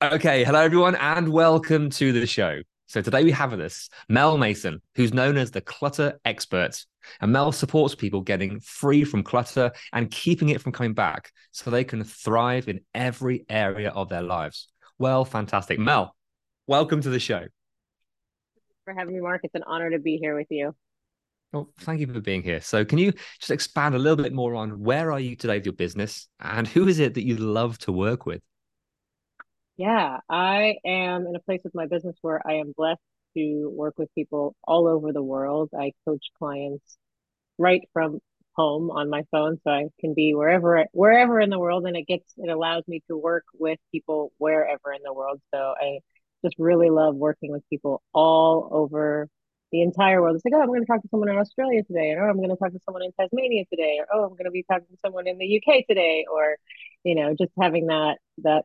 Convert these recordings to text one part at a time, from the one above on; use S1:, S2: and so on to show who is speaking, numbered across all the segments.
S1: Okay, hello everyone, and welcome to the show. So today we have with us Mel Mason, who's known as the clutter expert. And Mel supports people getting free from clutter and keeping it from coming back so they can thrive in every area of their lives. Well, fantastic. Mel, welcome to the show.
S2: for having me, Mark. It's an honor to be here with you.
S1: Well, thank you for being here. So, can you just expand a little bit more on where are you today with your business and who is it that you love to work with?
S2: Yeah, I am in a place with my business where I am blessed to work with people all over the world. I coach clients right from home on my phone, so I can be wherever wherever in the world, and it gets it allows me to work with people wherever in the world. So I just really love working with people all over the entire world. It's like, oh, I'm going to talk to someone in Australia today, or oh, I'm going to talk to someone in Tasmania today, or oh, I'm going to be talking to someone in the UK today, or you know, just having that that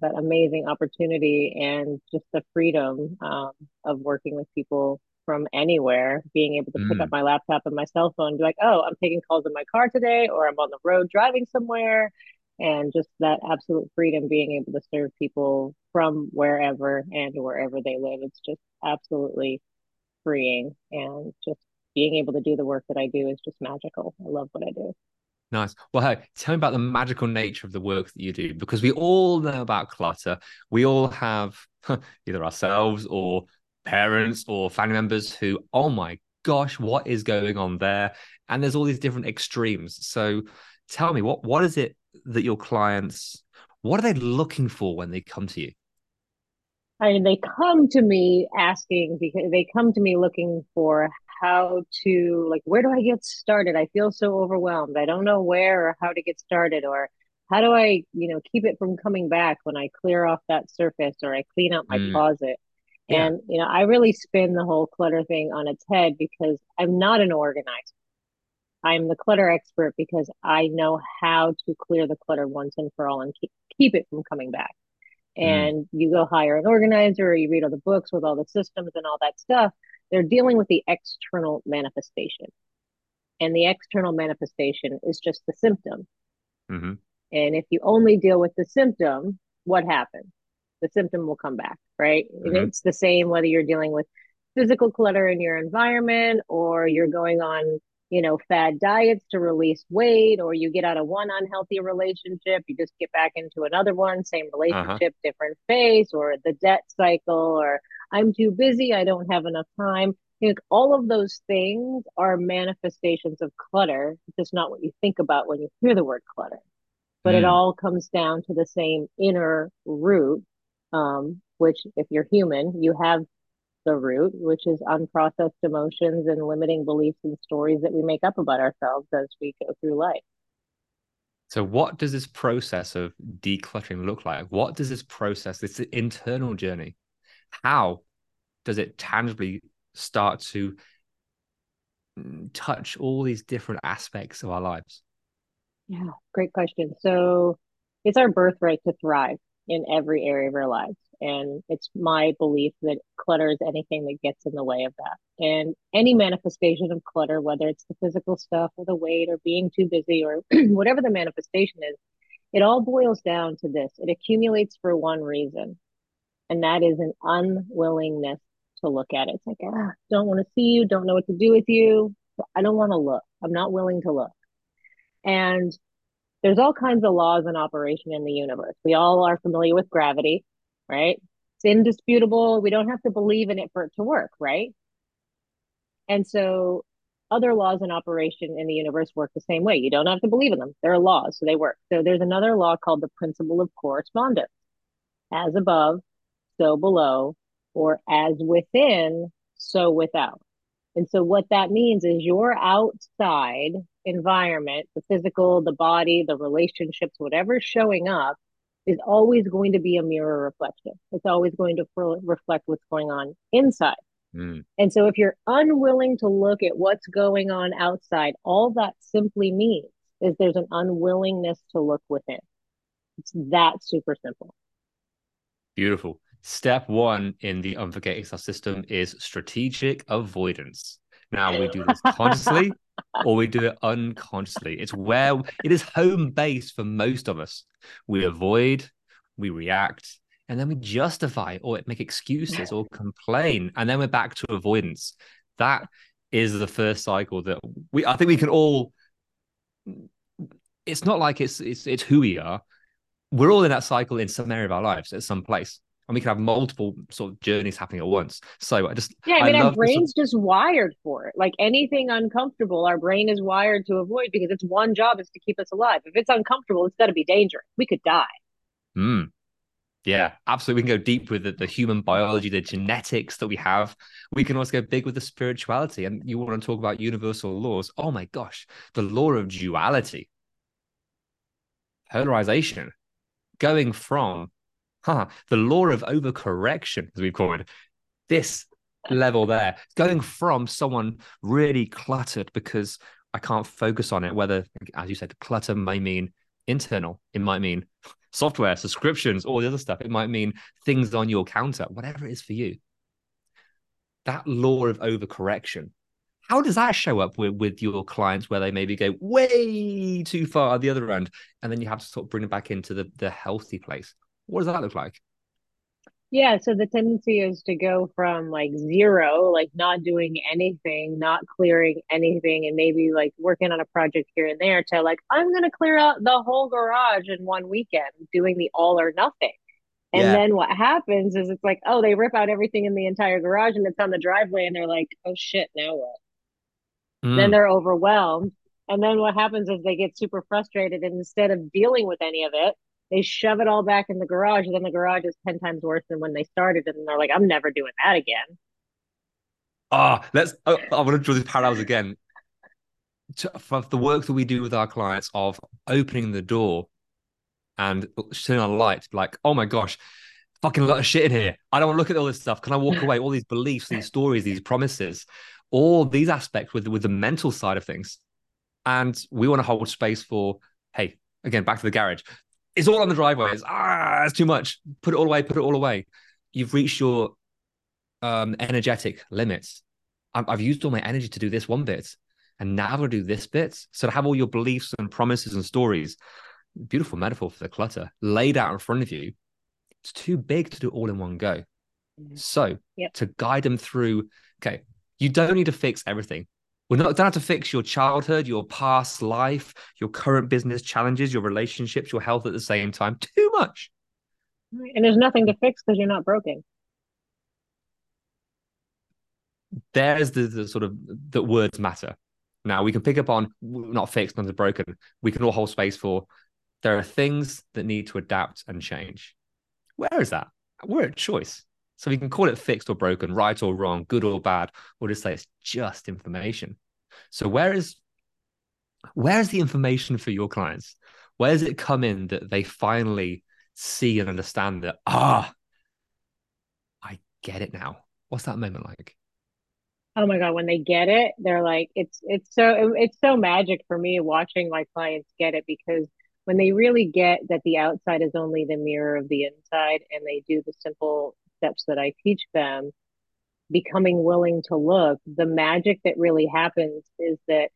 S2: that amazing opportunity and just the freedom um, of working with people from anywhere, being able to pick
S1: Mm.
S2: up my laptop and my cell phone and be like, oh, I'm taking calls in my car today, or I'm on the road driving somewhere. And just that absolute freedom, being able to serve people from wherever and wherever they live. It's just absolutely freeing. And just being able to do the work that I do is just magical. I love what I do.
S1: Nice. Well, hey, tell me about the magical nature of the work that you do because we all know about clutter. We all have either ourselves or parents or family members who, oh my gosh, what is going on there? And there's all these different extremes. So tell me, what what is it that your clients what are they looking for when they come to you?
S2: I mean, they come to me asking because they come to me looking for how to, like, where do I get started? I feel so overwhelmed. I don't know where or how to get started, or how do I, you know, keep it from coming back when I clear off that surface or I clean out my
S1: Mm.
S2: closet.
S1: Yeah.
S2: And, you know, I really spin the whole clutter thing on its head because I'm not an organizer. I'm the clutter expert because I know how to clear the clutter once and for all and keep, keep it from coming back and you go hire an organizer or you read all the books with all the systems and all that stuff they're dealing with the external manifestation. And the external manifestation is just the symptom.
S1: Hmm
S2: and if you only deal with the symptom what happens? The symptom will come back right? And
S1: Mhm.
S2: it's the same whether you're dealing with physical clutter in your environment or you're going on you know fad diets to release weight or you get out of one unhealthy relationship you just get back into another one same relationship different phase or the debt cycle or i'm too busy i don't have enough time you know, all of those things are manifestations of clutter it's just not what you think about when you hear the word clutter but it
S1: Mm.
S2: all comes down to the same inner root um, which if you're human you have the root which is unprocessed emotions and limiting beliefs and stories that we make up about ourselves as we go through life
S1: So, what does this process of decluttering look like? What does this process, this internal journey, how does it tangibly start to mm, touch all these different aspects of our lives?
S2: Yeah, great question. So it's our birthright to thrive in every area of our lives. And it's my belief that clutter is anything that gets in the way of that. And any manifestation of clutter, whether it's the physical stuff or the weight or being too busy or whatever the manifestation is, it all boils down to this. It accumulates for one reason, and that is an unwillingness to look at it. It's like, ah, don't want to see you, don't know what to do with you. I don't want to look. I'm not willing to look. And there's all kinds of laws in operation in the universe. We all are familiar with gravity, right? It's indisputable. We don't have to believe in it for it to work, right? And so other laws in operation in the universe work the same way. You don't have to believe in them. They're laws, so they work. So there's another law called the principle of correspondence. As above, so below, or as within, so without. And so what that means is your outside environment, the physical, the body, the relationships, whatever's showing up is always going to be a mirror reflection. It's always going to reflect what's going on inside. Mm. And so if you're unwilling to look at what's going on outside, all that simply means is there's an unwillingness to look within. It's that super simple.
S1: Beautiful. Step one in the Unforget Yourself system is strategic avoidance. Now we do this consciously or we do it unconsciously. It's where it is home base for most of us. We avoid, we react, and then we justify or make excuses or complain, and then we're back to avoidance. That is the first cycle that we I think we can all it's not like it's it's it's who we are. We're all in that cycle in some area of our lives at some place and we can have multiple sort of journeys happening at once. So I just
S2: yeah, I mean I our brain's just wired for it. Like anything uncomfortable, our brain is wired to avoid because its one job is to keep us alive. If it's uncomfortable, it's got to be dangerous. We could die.
S1: Hmm. Yeah, absolutely. We can go deep with the, the, human biology, the genetics that we have. We can also go big with the spirituality. And you want to talk about universal laws. Oh my gosh, the law of duality, polarization, going from huh, the law of overcorrection, as we've called it, this level there, going from someone really cluttered because I can't focus on it, whether, as you said, clutter may mean internal, it might mean software, subscriptions, all the other stuff, it might mean things on your counter, whatever it is for you. That law of overcorrection, how does that show up with, with your clients where they maybe go way too far at the other end and then you have to sort of bring it back into the, the healthy place what does that look like?
S2: Yeah, so the tendency is to go from like zero, like not doing anything, not clearing anything, and maybe like working on a project here and there to like, I'm going to clear out the whole garage in one weekend, doing the all or nothing. And yeah. then what happens is it's like, oh, they rip out everything in the entire garage and it's on the driveway, and they're like, oh shit, now what? Mm. Then they're overwhelmed. And then what happens is they get super frustrated, and instead of dealing with any of it, they shove it all back in the garage and then the garage is 10 times worse than when they started and they're like i'm never doing that again.
S1: Ah let's oh, i want to draw these parallels again. To, for the work that we do with our clients of opening the door and turning on a light like oh my gosh fucking a lot of shit in here. I don't want to look at all this stuff. Can i walk away? All these beliefs these stories these promises all these aspects with with the mental side of things. And we want to hold space for hey again back to the garage it's all on the driveways. Ah, that's too much. Put it all away. Put it all away. You've reached your um, energetic limits. i I've used all my energy to do this one bit, and now I'll do this bit. So to have all your beliefs and promises and stories, beautiful metaphor for the clutter laid out in front of you. It's too big to do all in one go. So yep. to guide them through, okay, you don't need to fix everything. We're not don't have to fix your childhood, your past life, your current business challenges, your relationships, your health at the same time. Too much.
S2: And there's nothing to fix because you're not broken.
S1: There's the, the sort of that words matter. Now we can pick up on not fixed, not broken. We can all hold space for there are things that need to adapt and change. Where is that? We're at choice. So we can call it fixed or broken, right or wrong, good or bad, or just say it's just information. So where is where is the information for your clients? Where does it come in that they finally see and understand that ah, I get it now? What's that moment like?
S2: Oh my god, when they get it, they're like, it's it's so it's so magic for me watching my clients get it because when they really get that the outside is only the mirror of the inside and they do the simple steps that I teach them, becoming willing to look, the magic that really happens is that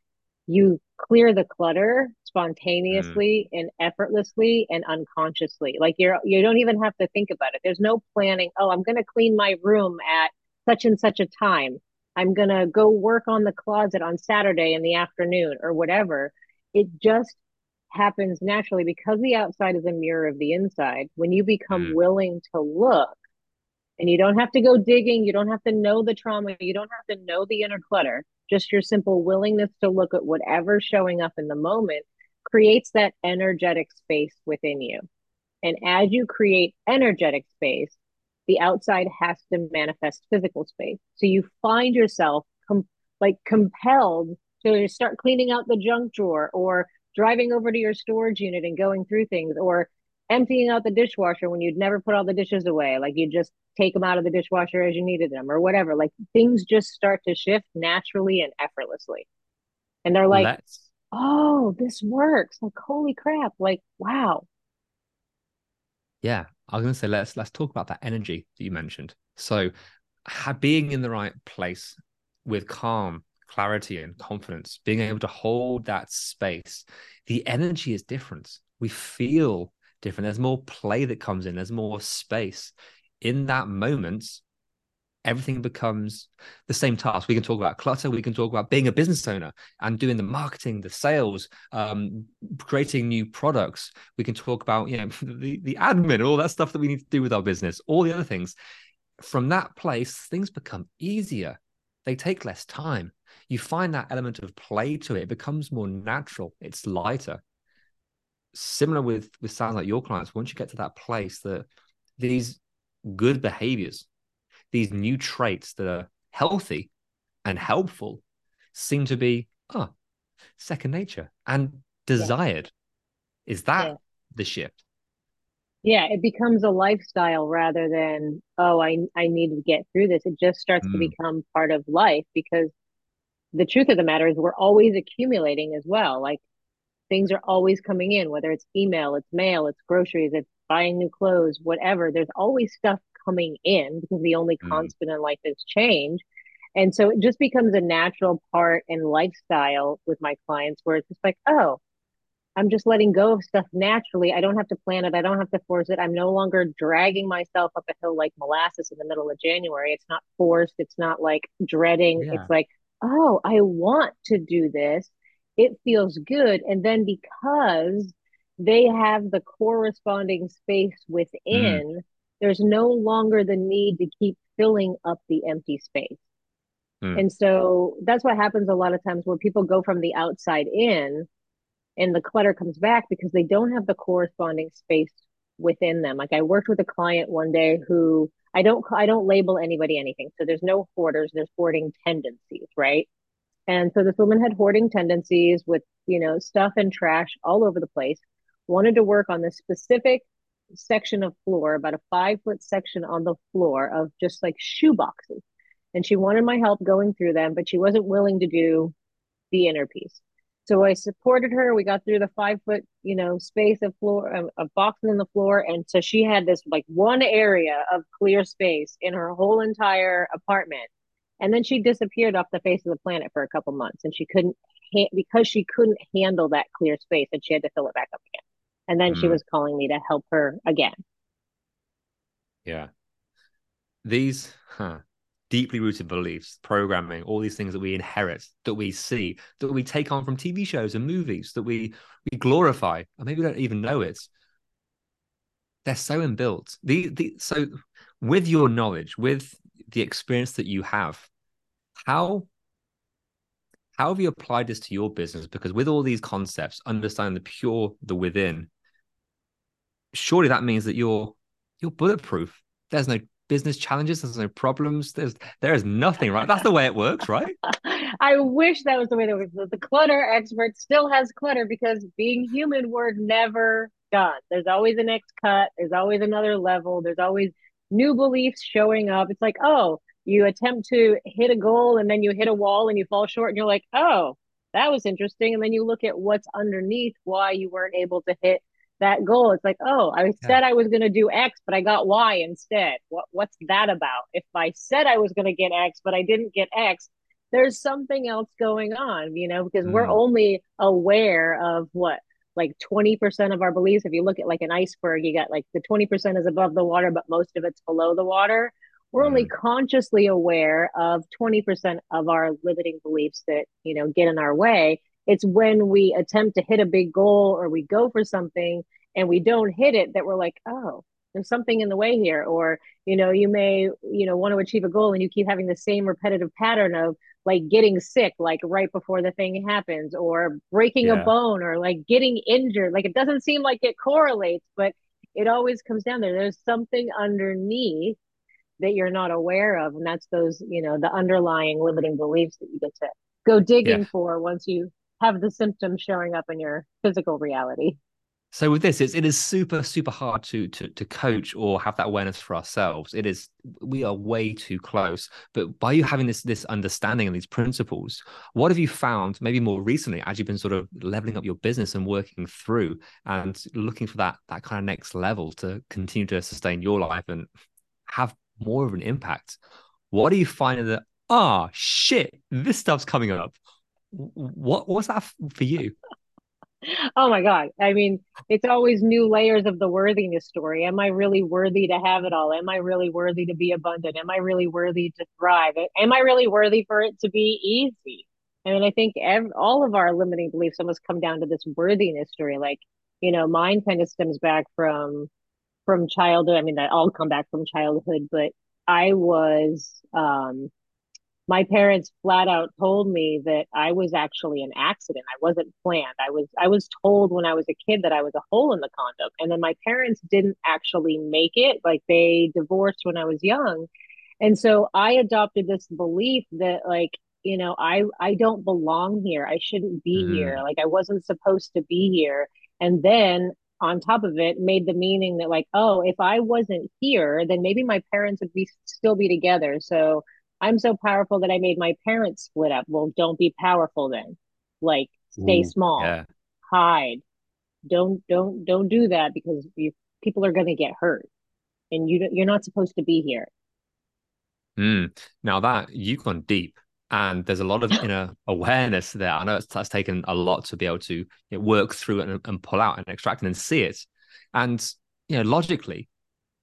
S2: you clear the clutter spontaneously mm. and effortlessly and unconsciously. Like you're you don't even have to think about it. There's no planning, oh, I'm going to clean my room at such and such a time. I'm going to go work on the closet on Saturday in the afternoon or whatever. It just happens naturally because the outside is a mirror of the inside. When you become mm. willing to look, and you don't have to go digging, you don't have to know the trauma, you don't have to know the inner clutter, just your simple willingness to look at whatever's showing up in the moment creates that energetic space within you. And as you create energetic space, the outside has to manifest physical space. So you find yourself com- like compelled to start cleaning out the junk drawer or driving over to your storage unit and going through things or emptying out the dishwasher when you'd never put all the dishes away. Like you just take them out of the dishwasher as you needed them or whatever. Like things just start to shift naturally and effortlessly. And they're like, Let's... oh, this works. Like, holy crap. Like, wow.
S1: Yeah. I was going to say, let's, let's talk about that energy that you mentioned. So being in the right place with calm, clarity and confidence, being able to hold that space, the energy is different. We feel different. There's more play that comes in, there's more space. In that moment, everything becomes the same task. We can talk about clutter. We can talk about being a business owner and doing the marketing, the sales, um, creating new products. We can talk about you know the the admin, all that stuff that we need to do with our business, all the other things. From that place, things become easier. They take less time. You find that element of play to it. It becomes more natural. It's lighter similar with with sounds like your clients once you get to that place that these good behaviors these new traits that are healthy and helpful seem to be oh second nature and desired yeah. is that yeah. the shift
S2: yeah it becomes a lifestyle rather than oh i i need to get through this it just starts mm. to become part of life because the truth of the matter is we're always accumulating as well like things are always coming in, whether it's email, it's mail, it's groceries, it's buying new clothes, whatever. There's always stuff coming in because the only mm. constant in life is change. And so it just becomes a natural part and lifestyle with my clients where it's just like, oh, I'm just letting go of stuff naturally. I don't have to plan it. I don't have to force it. I'm no longer dragging myself up a hill like molasses in the middle of January. It's not forced. It's not like dreading. Yeah. It's like, oh, I want to do this it feels good. And then because they have the corresponding space within, mm. there's no longer the need to keep filling up the empty space. Mm. And so that's what happens a lot of times where people go from the outside in and the clutter comes back because they don't have the corresponding space within them. Like I worked with a client one day who I don't I don't label anybody anything. So there's no hoarders, there's hoarding tendencies, right? And so this woman had hoarding tendencies with, you know, stuff and trash all over the place, wanted to work on this specific section of floor, about a five foot section on the floor of just like shoe boxes. And she wanted my help going through them, but she wasn't willing to do the inner piece. So I supported her. We got through the five foot, you know, space of floor um, of, of boxing in the floor, and so she had this like one area of clear space in her whole entire apartment and then she disappeared off the face of the planet for a couple months and she couldn't ha- because she couldn't handle that clear space and she had to fill it back up again. And then mm. she was calling me to help her again.
S1: Yeah. These huh, deeply rooted beliefs programming all these things that we inherit that we see that we take on from tv shows and movies that we we glorify or maybe we don't even know it. They're so inbuilt. The, the so with your knowledge with the experience that you have, how how have you applied this to your business? Because with all these concepts, understanding the pure, the within, surely that means that you're you're bulletproof. There's no business challenges. There's no problems. There's there is nothing, right? That's the way it works, right?
S2: I wish that was the way that works. The clutter expert still has clutter because being human, we're never done. There's always a next cut. There's always another level. There's always new beliefs showing up. It's like, oh, you attempt to hit a goal and then you hit a wall and you fall short and you're like, oh, that was interesting. And then you look at what's underneath why you weren't able to hit that goal. It's like, oh, I said I was going to do X, but I got Y instead. What what's that about? If I said I was going to get X, but I didn't get X, there's something else going on, you know, because mm. we're only aware of what like 20% of our beliefs if you look at like an iceberg you got like the 20% is above the water but most of it's below the water we're mm. only consciously aware of 20% of our limiting beliefs that you know get in our way It's when we attempt to hit a big goal or we go for something and we don't hit it that we're like, oh, there's something in the way here. Or, you know, you may, you know, want to achieve a goal and you keep having the same repetitive pattern of like getting sick, like right before the thing happens, or breaking yeah. a bone or like getting injured. Like it doesn't seem like it correlates, but it always comes down there. There's something underneath that you're not aware of. And that's those, you know, the underlying limiting beliefs that you get to go digging yeah. for once you have the symptoms showing up in your physical reality.
S1: So with this, it's it is super super hard to to to coach or have that awareness for ourselves. It is we are way too close. But by you having this this understanding and these principles, what have you found maybe more recently as you've been sort of leveling up your business and working through and looking for that that kind of next level to continue to sustain your life and have more of an impact? What are you finding that ah oh, shit this stuff's coming up? What what's that for you?
S2: Oh my god. I mean it's always new layers of the worthiness story. Am i really worthy to have it all? Am i really worthy to be abundant? Am i really worthy to thrive? Am i really worthy for it to be easy? I mean, I think every, all of our limiting beliefs almost come down to this worthiness story. Like, you know, mine kind of stems back from from childhood. I mean, that all come back from childhood, but I was um my parents flat out told me that I was actually an accident. I wasn't planned. I was I was told when I was a kid that I was a hole in the condom. And then my parents didn't actually make it. Like they divorced when I was young. And so I adopted this belief that like, you know, I I don't belong here. I shouldn't be mm. here. Like I wasn't supposed to be here. And then on top of it made the meaning that like, oh, if I wasn't here, then maybe my parents would be still be together. So I'm so powerful that I made my parents split up. Well, don't be powerful then. Like stay Ooh, small. Yeah. Hide. Don't don't don't do that because you, people are going to get hurt. And you you're not supposed to be here.
S1: Mm. Now that you've gone deep and there's a lot of inner awareness there. I know it's, that's taken a lot to be able to you know, work through and, and pull out and extract and see it. And you know, logically,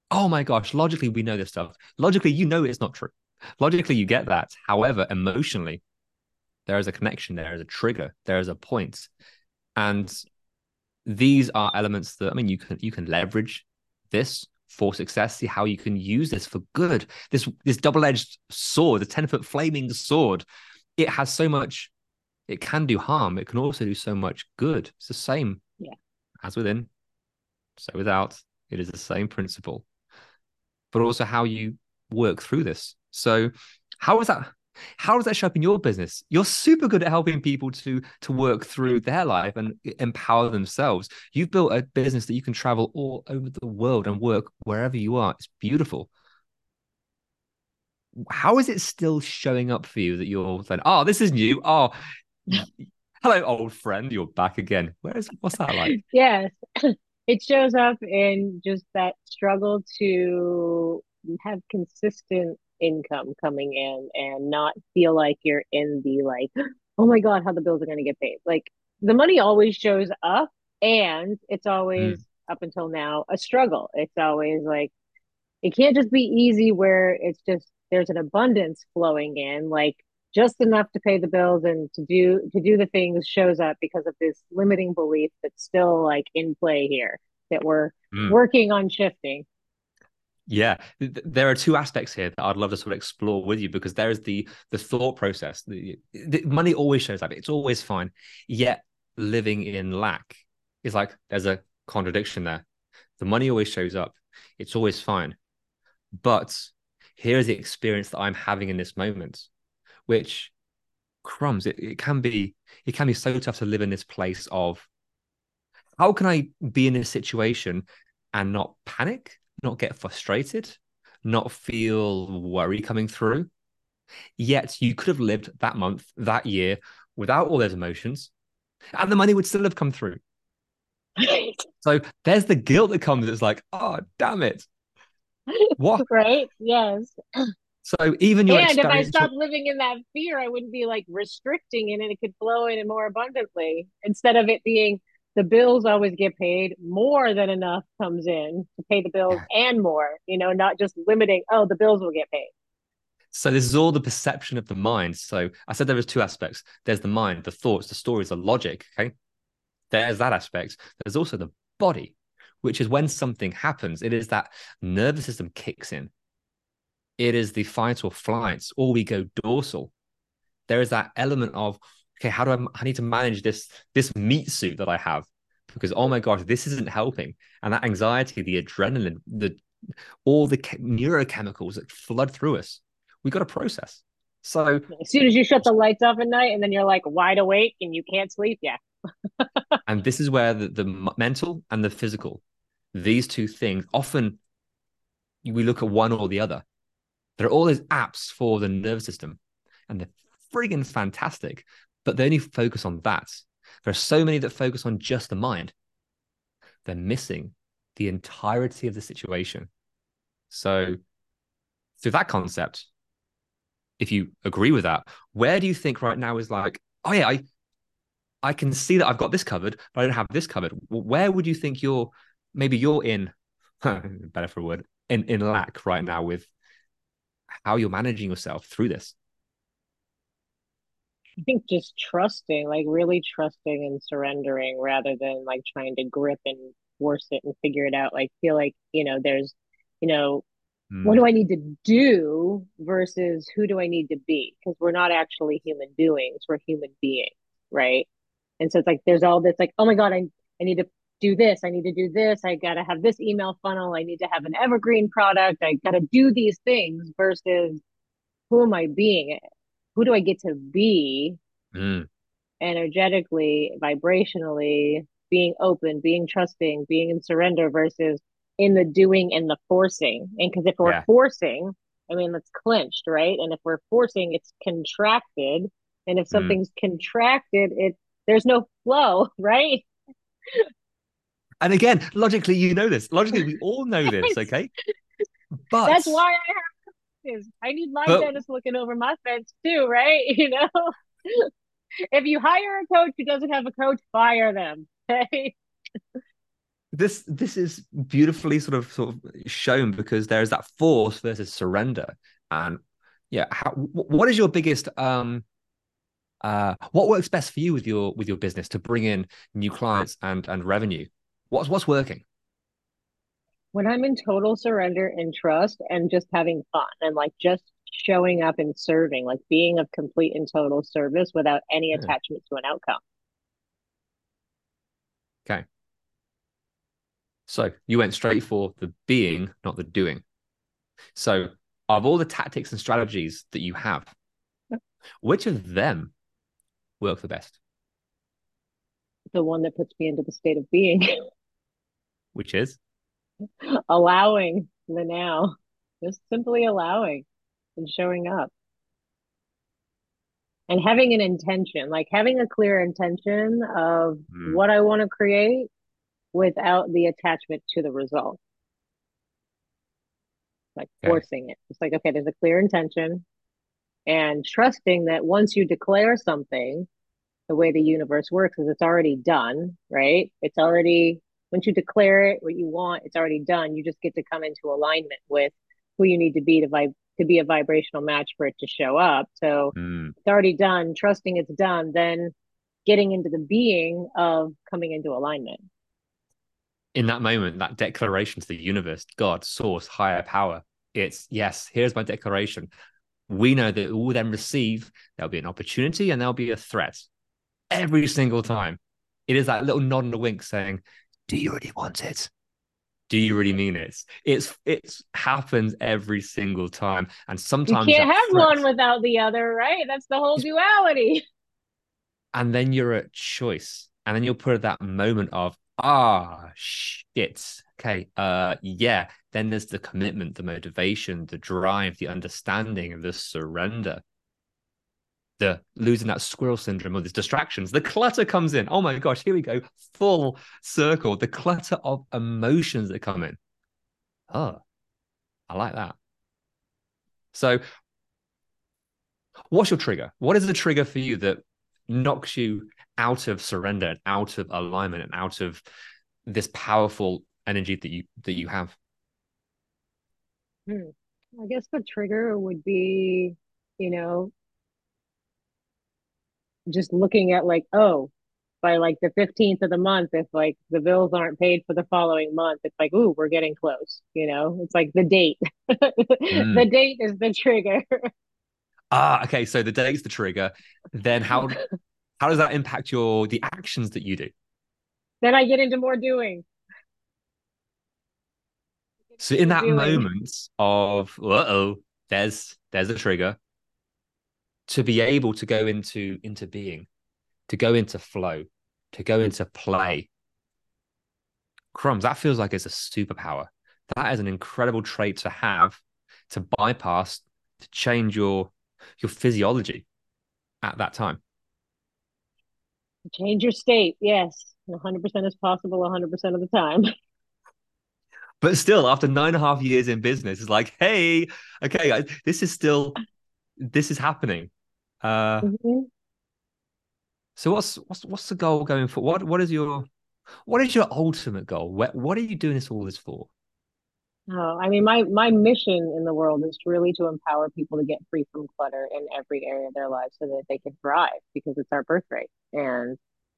S1: oh my gosh, logically we know this stuff. Logically, you know it's not true. Logically, you get that. However, emotionally, there is a connection, there is a trigger, there is a point. And these are elements that I mean you can you can leverage this for success, see how you can use this for good. This this double-edged sword, the 10-foot flaming sword, it has so much, it can do harm, it can also do so much good. It's the same
S2: yeah.
S1: as within, so without. It is the same principle. But also how you work through this. So how is that how does that show up in your business? You're super good at helping people to to work through their life and empower themselves. You've built a business that you can travel all over the world and work wherever you are. It's beautiful. How is it still showing up for you that you're saying oh this is new. Oh hello old friend. You're back again. Where's what's that like?
S2: Yes. It shows up in just that struggle to have consistent income coming in and not feel like you're in the like, oh my God, how the bills are going to get paid. Like the money always shows up and it's always mm. up until now a struggle. It's always like, it can't just be easy where it's just there's an abundance flowing in, like just enough to pay the bills and to do to do the things shows up because of this limiting belief that's still like in play here that we're mm. working on shifting.
S1: Yeah, there are two aspects here that I'd love to sort of explore with you because there is the the thought process. The, the money always shows up; it's always fine. Yet living in lack is like there's a contradiction there. The money always shows up; it's always fine. But here's the experience that I'm having in this moment, which crumbs. It, it can be it can be so tough to live in this place of how can I be in this situation and not panic not get frustrated, not feel worry coming through. Yet you could have lived that month, that year without all those emotions, and the money would still have come through. so there's the guilt that comes. It's like, oh, damn it.
S2: What? right? Yes.
S1: So even your
S2: and if I stopped living in that fear, I wouldn't be like restricting it, and it could flow in more abundantly instead of it being the bills always get paid more than enough comes in to pay the bills and more you know not just limiting oh the bills will get paid
S1: So this is all the perception of the mind. So I said there was two aspects. There's the mind, the thoughts, the stories, the logic. Okay. There's that aspect. There's also the body, which is when something happens. It is that nervous system kicks in. It is the fight or flight, or we go dorsal. There is that element of, okay, how do I, I need to manage this, this meat suit that I have? Because oh my gosh, this isn't helping. And that anxiety, the adrenaline, the all the neurochemicals that flood through us we got to process. So
S2: as soon as you shut the lights off at night and then you're like wide awake and you can't sleep, yeah.
S1: and this is where the, the mental and the physical, these two things, often we look at one or the other. There are all these apps for the nervous system, and they're friggin' fantastic, but they only focus on that. There are so many that focus on just the mind. They're missing the entirety of the situation. So, through that concept, if you agree with that, where do you think right now is like, oh yeah, I I can see that I've got this covered, but I don't have this covered. Where would you think you're maybe you're in better for a word in in lack right now with how you're managing yourself through this?
S2: I think just trusting, like really trusting and surrendering rather than like trying to grip and force it and figure it out. Like feel like, you know, there's, you know, Mm. What do I need to do versus who do I need to be? Because we're not actually human doings, we're human beings, right? And so it's like there's all this like, oh my God, I, I need to do this, I need to do this, I gotta have this email funnel, I need to have an evergreen product, I gotta do these things versus who am I being? Who do I get to be mm. energetically, vibrationally, being open, being trusting, being in surrender versus in the doing and the forcing. And because if we're yeah. forcing, I mean, it's clinched, right? And if we're forcing, it's contracted. And if mm. something's mm. contracted, it there's no flow, right?
S1: And again, logically, you know this. Logically, we all know this, okay?
S2: But that's why I have coaches. I need my but, dentist looking over my fence too, right? You know, if you hire a coach who doesn't have a coach, fire them. Okay
S1: this this is beautifully sort of sort of shown because there is that force versus surrender and yeah how, what is your biggest um uh what works best for you with your with your business to bring in new clients and and revenue what's what's working
S2: when i'm in total surrender and trust and just having fun and like just showing up and serving like being of complete and total service without any attachment to an outcome
S1: okay so you went straight for the being, not the doing. So, of all the tactics and strategies that you have, which of them work the best?
S2: The one that puts me into the state of being.
S1: which is?
S2: Allowing the now, just simply allowing and showing up. And having an intention, like having a clear intention of mm. what I want to create without the attachment to the result. Like okay. forcing it. It's like, okay, there's a clear intention and trusting that once you declare something, the way the universe works is it's already done, right? It's already, once you declare it, what you want, it's already done. You just get to come into alignment with who you need to be to vibe to be a vibrational match for it to show up. So mm. it's already done, trusting it's done, then getting into the being of coming into alignment
S1: in that moment, that declaration to the universe, God, source, higher power, it's yes, here's my declaration. We know that we'll then receive, there'll be an opportunity and there'll be a threat every single time. It is that little nod and a wink saying, Do you really want it? Do you really mean it? It's it's happens every single time. And sometimes
S2: you can't have threat, one without the other, right? That's the whole duality.
S1: And then you're at choice. And then you'll put at that moment of, ah shit okay uh yeah then there's the commitment the motivation the drive the understanding and the surrender the losing that squirrel syndrome or these distractions the clutter comes in. Oh my gosh here we go. Full circle. The clutter of emotions that come in. Oh i like that. So what's your trigger? What is the trigger for you that knocks you out of surrender and out of alignment and out of this powerful energy that you that you have?
S2: Hmm. I guess the trigger would be, you know, just looking at like, oh, by like the 15th of the month, if like the bills aren't paid for the following month, it's like, ooh, we're getting close. You know, it's like the date. mm. The date is the trigger.
S1: ah, okay. So the date's the trigger. Then how how does that impact your the actions that you do?
S2: Then I get into more doing.
S1: So in that doing. moment of uh oh, there's there's a trigger to be able to go into into being to go into flow, to go mm. into play. Crumbs, that feels like it's a superpower. That is an incredible trait to have to bypass, to change your your physiology at that time.
S2: Change your state, yes. 100% is possible 100% of the time.
S1: But still, after nine and a half years in business, it's like, hey, okay, this is still, this is happening. Uh, mm-hmm. So what's what's what's the goal going for? What what is your what is your ultimate goal? What what are you doing this all this for?
S2: Oh, I mean, my my mission in the world is really to empower people to get free from clutter in every area of their lives, so that they can thrive because it's our birthright. And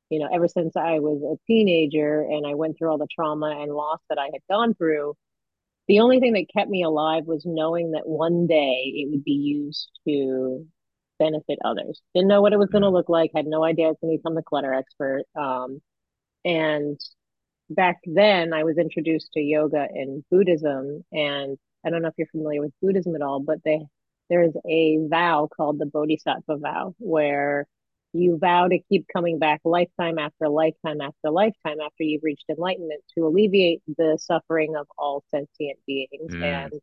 S2: you know, ever since I was a teenager and I went through all the trauma and loss that I had gone through, the only thing that kept me alive was knowing that one day it would be used to benefit others. Didn't know what it was going to mm. look like. Had no idea I was going to become the clutter expert. Um, and back then, I was introduced to yoga and Buddhism. And I don't know if you're familiar with Buddhism at all, but they there is a vow called the Bodhisattva vow, where you vow to keep coming back lifetime after lifetime after lifetime after you've reached enlightenment to alleviate the suffering of all sentient beings. Mm. And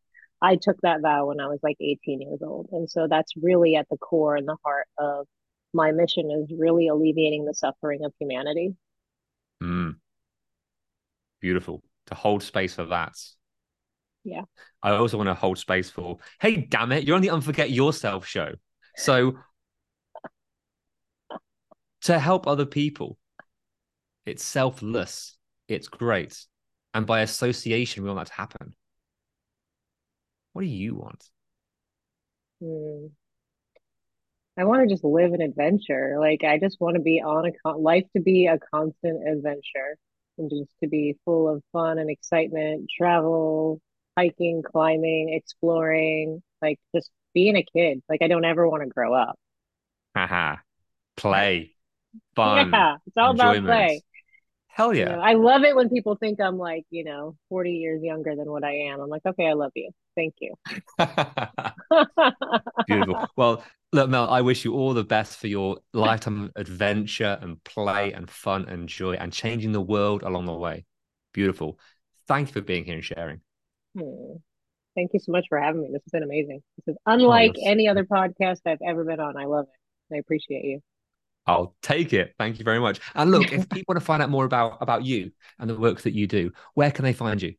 S2: I took that vow when I was like 18 years old. And so that's really at the core and the heart of my mission is really alleviating the suffering of humanity.
S1: Mm. Beautiful. To hold space for that.
S2: Yeah.
S1: I also want to hold space for, hey, damn it, you're on the Unforget Yourself show. So to help other people, it's selfless, it's great. And by association, we want that to happen. What do you want?
S2: Hmm. I want to just live an adventure. Like I just want to be on a con- life to be a constant adventure and just to be full of fun and excitement, travel, hiking, climbing, exploring, like just being a kid. Like I don't ever want to grow up.
S1: Haha. play. Fun.
S2: Yeah, it's all enjoyment. about play.
S1: Hell yeah.
S2: You know, I love it when people think I'm like, you know, 40 years younger than what I am. I'm like, okay, I love you. Thank you.
S1: Beautiful. Well, look, Mel, I wish you all the best for your lifetime adventure and play and fun and joy and changing the world along the way. Beautiful. Thank you for being here and sharing.
S2: Hmm. Thank you so much for having me. This has been amazing. This is unlike oh, any other podcast I've ever been on. I love it. I appreciate you.
S1: I'll take it. Thank you very much. And look, if people want to find out more about about you and the work that you do, where can they find you?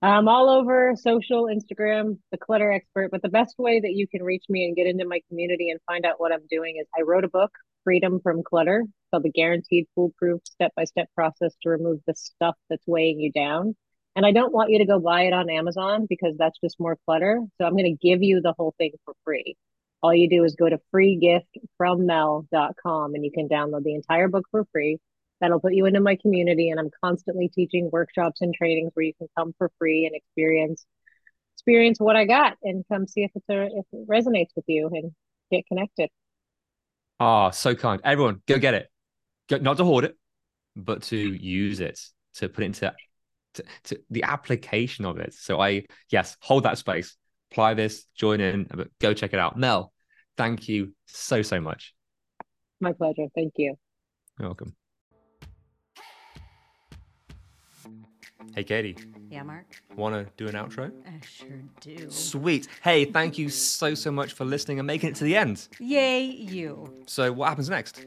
S2: I'm all over social, Instagram, the clutter expert. But the best way that you can reach me and get into my community and find out what I'm doing is I wrote a book, Freedom from Clutter, called the Guaranteed Foolproof Step by Step Process to Remove the Stuff That's Weighing You Down. And I don't want you to go buy it on Amazon because that's just more clutter. So I'm going to give you the whole thing for free. All you do is go to freegiftfrommel.com and you can download the entire book for free. That'll put you into my community, and I'm constantly teaching workshops and trainings where you can come for free and experience experience what I got and come see if, it's a, if it resonates with you and get connected.
S1: Ah, oh, so kind. Everyone, go get it. Go, not to hoard it, but to use it, to put it into to, to the application of it. So I, yes, hold that space, apply this, join in, but go check it out. Mel, thank you so, so much.
S2: My pleasure. Thank you.
S1: You're welcome. Hey, Katie.
S3: Yeah, Mark.
S1: Want to do an outro?
S3: I sure do.
S1: Sweet. Hey, thank you so, so much for listening and making it to the end.
S3: Yay, you.
S1: So, what happens next?